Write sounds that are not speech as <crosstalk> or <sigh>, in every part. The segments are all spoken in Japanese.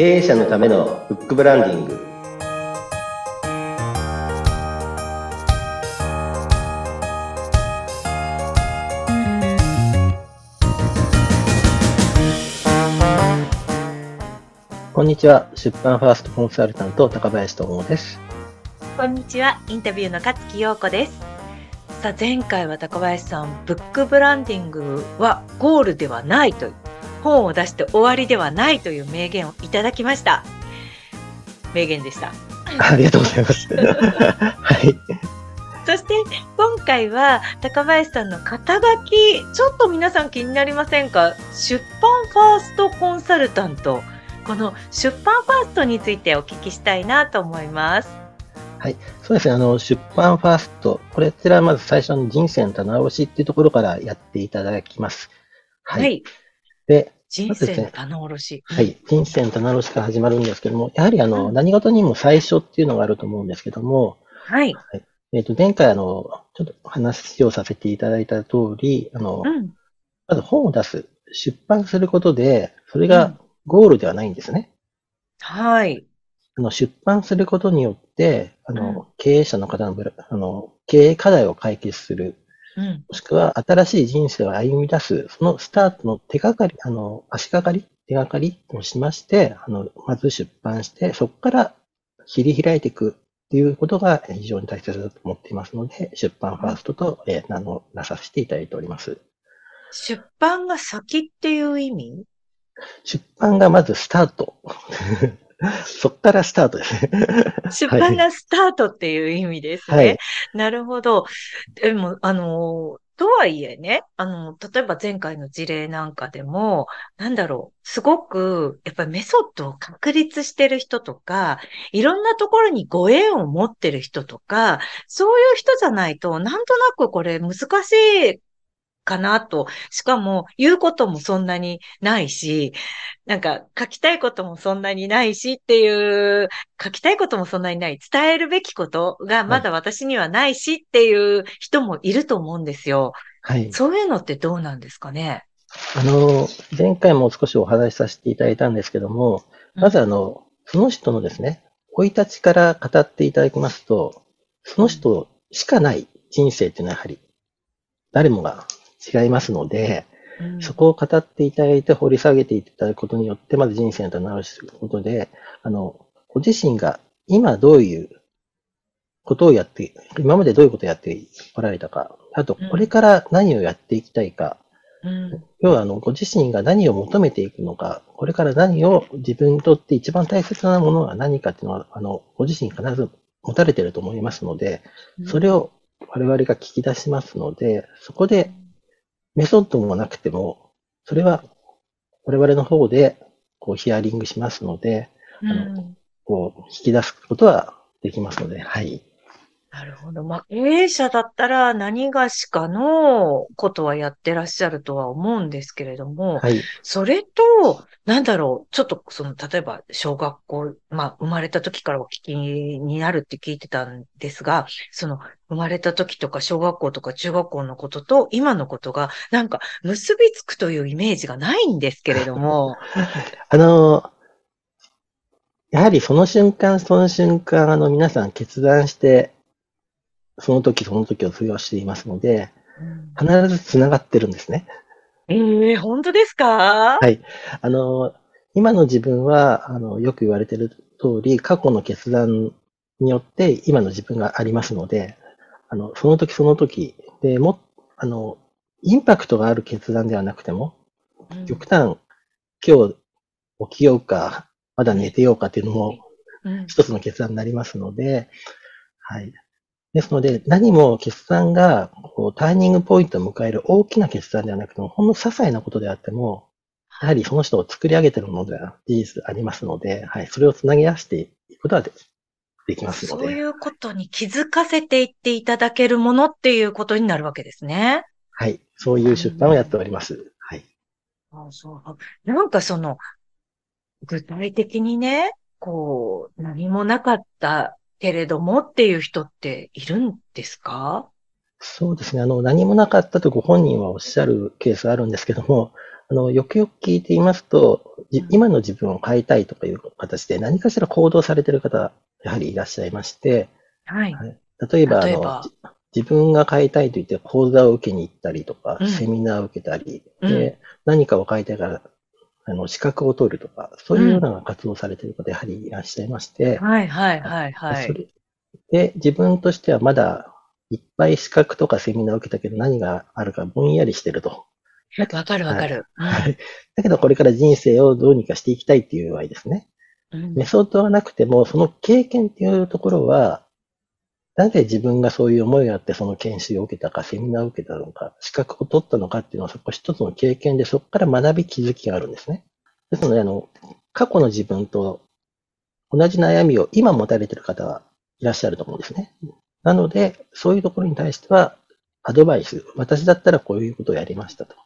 経営者のためのフックブランディング。こんにちは。出版ファーストコンサルタント高林智です。こんにちは。インタビューの勝木陽子です。さあ前回は高林さんブックブランディングはゴールではないと本を出して終わりではないという名言をいただきました名言でした <laughs> ありがとうございます <laughs> はいそして今回は高林さんの肩書きちょっと皆さん気になりませんか？出版ファーストコンサルタントこの出版ファーストについてお聞きしたいなと思いますはい。そうですね。あの、出版ファースト。これらまず最初の人生の棚卸しっていうところからやっていただきます。はい。はい、で、人生の棚卸し。はい。人生の棚卸しから始まるんですけども、やはりあの、うん、何事にも最初っていうのがあると思うんですけども、はい。はい、えっ、ー、と、前回あの、ちょっと話をさせていただいた通り、あの、うん、まず本を出す、出版することで、それがゴールではないんですね。うん、はい。あの、出版することによって、あの、経営者の方の、あの、経営課題を解決する。うん、もしくは、新しい人生を歩み出す、そのスタートの手がかり、あの、足がかり、手がかりをしまして、あの、まず出版して、そこから切り開いていくっていうことが非常に大切だと思っていますので、出版ファーストと、えー、名乗らさせていただいております。出版が先っていう意味？出版がまずスタート。そっからスタートですね。出版がスタートっていう意味ですね。はい、なるほど。でも、あの、とはいえね、あの、例えば前回の事例なんかでも、なんだろう、すごく、やっぱりメソッドを確立してる人とか、いろんなところにご縁を持ってる人とか、そういう人じゃないと、なんとなくこれ難しいかなと。しかも、言うこともそんなにないし、なんか書きたいこともそんなにないしっていう、書きたいこともそんなにない。伝えるべきことがまだ私にはないしっていう人もいると思うんですよ。はい。そういうのってどうなんですかね？あの、前回も少しお話しさせていただいたんですけども、まずあの、その人のですね、生い立ちから語っていただきますと、その人しかない人生っていうのはやはり、誰もが違いますので、うん、そこを語っていただいて掘り下げていただくことによって、まず人生の棚卸しすることで、あの、ご自身が今どういうことをやって、今までどういうことをやってこられたか、あと、これから何をやっていきたいか、うん、要は、あの、ご自身が何を求めていくのか、これから何を自分にとって一番大切なものは何かっていうのは、あの、ご自身必ず持たれていると思いますので、それを我々が聞き出しますので、そこでメソッドもなくても、それは我々の方でこうヒアリングしますので、うん、あのこう引き出すことはできますので、はい。なるほど。まあ、経営者だったら何がしかのことはやってらっしゃるとは思うんですけれども、はい、それと、なんだろう、ちょっとその、例えば小学校、まあ、生まれた時からお聞きになるって聞いてたんですが、その、生まれた時とか小学校とか中学校のことと今のことが、なんか結びつくというイメージがないんですけれども。<laughs> あの、やはりその瞬間、その瞬間、あの、皆さん決断してその時その時を通用していますので、必ず繋がってるんですね。ええー、本当ですか？はい。あの、今の自分は、あの、よく言われてる通り、過去の決断によって今の自分がありますので、あの、その時その時でも、あの、インパクトがある決断ではなくても、極端、今日起きようか、まだ寝てようかっていうのも、一つの決断になりますので、はい。ですので、何も決断がこうターニングポイントを迎える大きな決断ではなくても、ほんの些細なことであっても、やはりその人を作り上げているものでは事実ありますので、はい、それをつなぎ合わせていくことはできますので。そういうことに気づかせていっていただけるものっていうことになるわけですね。はい。そういう出版をやっております。はい。あそうなんかその、具体的にね、こう、何もなかったけれどもっていう人っているんですか？そうですね。あの、何もなかったとご本人はおっしゃるケースあるんですけども、あの、よくよく聞いていますと、じ今の自分を変えたいとかいう形で何かしら行動されている方、やはりいらっしゃいまして、はい。はい。例えば、あの例えば、じ自分が変えたいと言って講座を受けに行ったりとか、うん。セミナーを受けたり、うん。で、何かを変えたいから、あの、資格を取るとか、そういうような活動をされている方、やはりいらっしゃいまして、はい、はい、はい、はい。それで、自分としてはまだいっぱい資格とかセミナーを受けたけど何があるかぼんやりしてると。わかるわかる。はい。だけどこれから人生をどうにかしていきたいっていう場合ですね。うんメソッドはなくても、その経験っていうところは、なぜ自分がそういう思いがあってその研修を受けたか、セミナーを受けたのか、資格を取ったのかっていうのはそこ一つの経験で、そこから学び気づきがあるんですね。ですので、あの、過去の自分と同じ悩みを今持たれている方はいらっしゃると思うんですね。なので、そういうところに対しては、アドバイス、私だったらこういうことをやりましたと。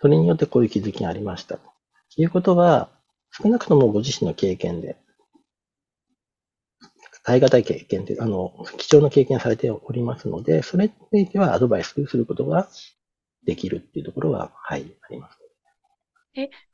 それによってこういう気づきがありましたと。いうことは、少なくともご自身の経験で、耐え難い経験で、あの、貴重な経験されておりますので、それについてはアドバイスすることができるっていうところは、はい、あります。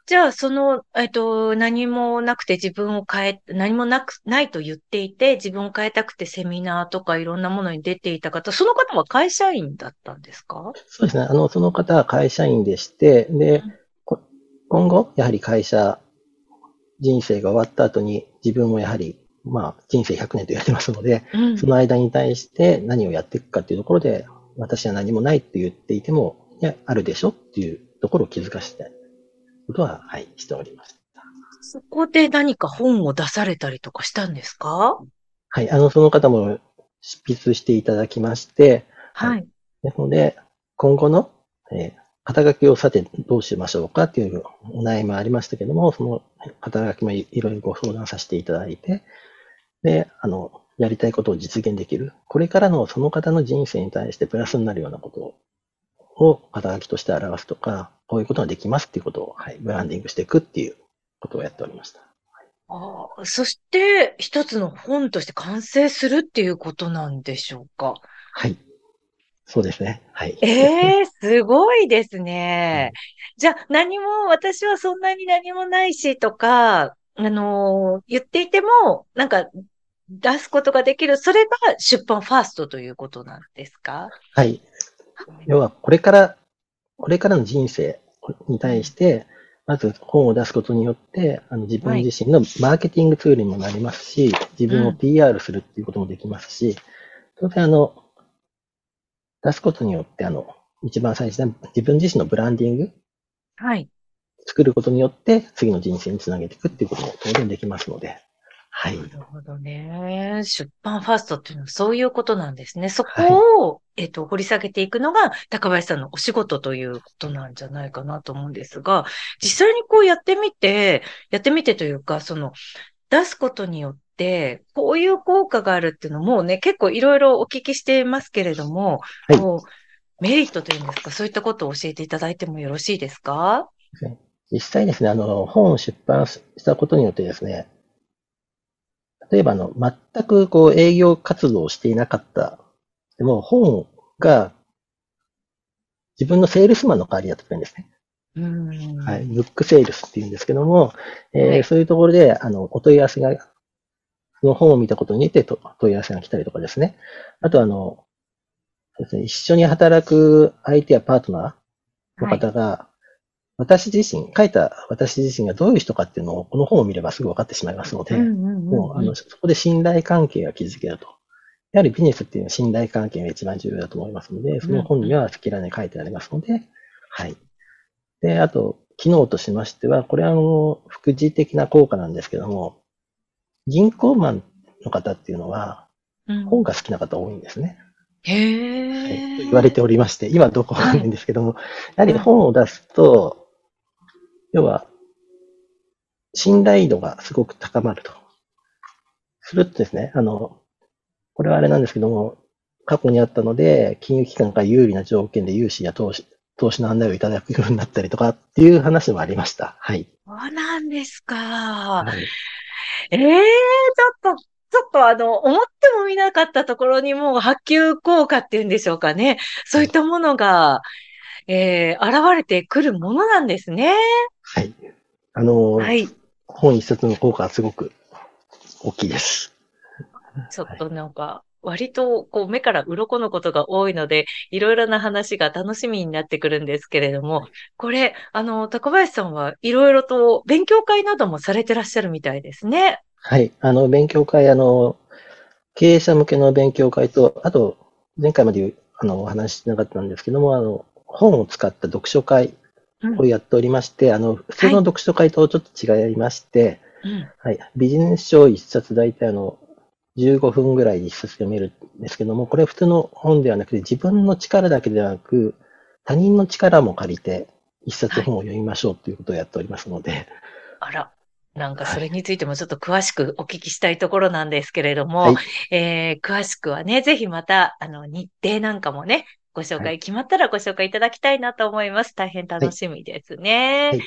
じゃあ、その、えっと、何もなくて自分を変え、何もなく、ないと言っていて、自分を変えたくてセミナーとかいろんなものに出ていた方、その方は会社員だったんですか？そうですね。あの、その方は会社員でして、でうん、こ今後、やはり会社、人生が終わった後に自分もやはり、まあ、人生100年と言われてますので、うんその間に対して何をやっていくかっていうところで、私は何もないって言っていても、いや、あるでしょっていうところを気づかせたいことは、はい、しております。そこで何か本を出されたりとかしたんですか？はい、あの、その方も執筆していただきまして、はい。ですので、今後の、えー肩書きをさてどうしましょうかっていうお悩みもありましたけども、その肩書きもいいろいろご相談させていただいて、で、あの、やりたいことを実現できる。これからのその方の人生に対してプラスになるようなことを肩書きとして表すとか、こういうことができますっていうことを、はい、ブランディングしていくっていうことをやっておりました。ああそして、一つの本として完成するっていうことなんでしょうか？はい。そうですね。はい。ええすごいですね。じゃあ、何も、私はそんなに何もないしとか、あのー言っていても、なんか、出すことができる。それが出版ファーストということなんですか？はい。要は、これから、これからの人生に対して、まず本を出すことによって、あの自分自身のマーケティングツールにもなりますし、自分をうん PR するっていうこともできますし、当然あの、出すことによって、あの、一番最初に自分自身のブランディングはい。作ることによって、次の人生につなげていくっていうことも当然できますので、はい。なるほどね。出版ファーストっていうのはそういうことなんですね。そこを、えっと、掘り下げていくのが高林さんのお仕事ということなんじゃないかなと思うんですが、実際にこうやってみて、やってみてというか、その、出すことによって、こういう効果があるっていうのもね、結構いろいろお聞きしていますけれども、はいこうメリットというんですか、そういったことを教えていただいてもよろしいですか？実際ですね、あの、本を出版したことによってですね、例えばあの、全くこう営業活動をしていなかった。でも本が自分のセールスマンの代わりだったんですね。はい。ブックセールスっていうんですけども、えーはいそういうところで、あの、お問い合わせが、その本を見たことによってと問い合わせが来たりとかですね。あとあの、そうですね、一緒に働く相手やパートナーの方が、私自身、書いた私自身がどういう人かっていうのを、この本を見ればすぐ分かってしまいますので、うんうんうんうんもう、あの、そこで信頼関係が築けると。やはりビジネスっていうのは信頼関係が一番重要だと思いますので、その本には好きなに書いてありますので、はい。で、あと、機能としましては、これはあの、副次的な効果なんですけども、銀行マンの方っていうのは、うん本が好きな方多いんですね。へはいえ。と言われておりまして、今どこかないんですけども、やはり本を出すと、要は、信頼度がすごく高まると。するとですね、あの、これはあれなんですけども、過去にあったので、金融機関から有利な条件で融資や投資、投資の案内をいただくようになったりとかっていう話もありました。はい。そうなんですか。はいええちょっと、ちょっとあの、思ってもみなかったところにもう波及効果っていうんでしょうかね。そういったものが、えー、現れてくるものなんですね。はい。あの、はい。本一冊の効果はすごく大きいです。ちょっとなんか、割とこう目から鱗のことが多いので、いろいろな話が楽しみになってくるんですけれども、これ、あの、高林さんはいろいろと勉強会などもされてらっしゃるみたいですね。はい。あの、勉強会、あの、経営者向けの勉強会と、あと、前回まであのお話ししてなかったんですけども、あの、本を使った読書会をやっておりまして、あの、普通の読書会とちょっと違いまして、うん。はい。ビジネス書一冊大体あの、15分ぐらいで一冊読めるんですけども、これ普通の本ではなくて、自分の力だけではなく、他人の力も借りて、一冊本を読みましょうということをやっておりますので、あら。なんかそれについてもちょっと詳しくお聞きしたいところなんですけれども、はいえー詳しくはね、ぜひまた、あの、日程なんかもね、ご紹は介決まったらご紹介いただきたいなと思います。大変楽しみですね。はい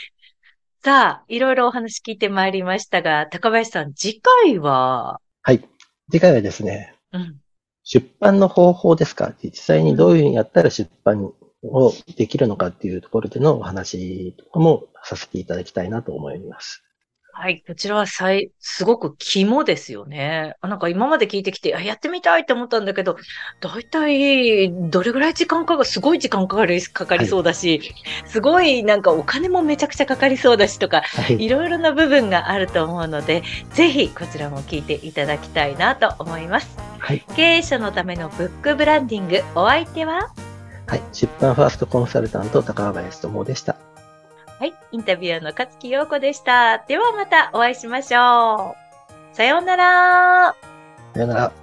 さあ、いろいろお話聞いてまいりましたが、高林さん、次回は、はい。次回はですね、うん、出版の方法ですか？実際にどういうふうにやったら出版をできるのかっていうところでのお話とかもさせていただきたいなと思います。はい、こちらはさい、すごく肝ですよね。あなんか今まで聞いてきて、あやってみたいって思ったんだけど、だいたいどれぐらい時間かが、すごい時間かかり、かかりそうだし、すごいなんかお金もめちゃくちゃかかりそうだしとか、はい。いろいろな部分があると思うので、ぜひこちらも聞いていただきたいなと思います。はい。経営者のためのブックブランディング、お相手は？はい。出版ファーストコンサルタント高林智でした。はい、インタビュアーの勝木陽子でした。ではまたお会いしましょう。さようなら。さようなら。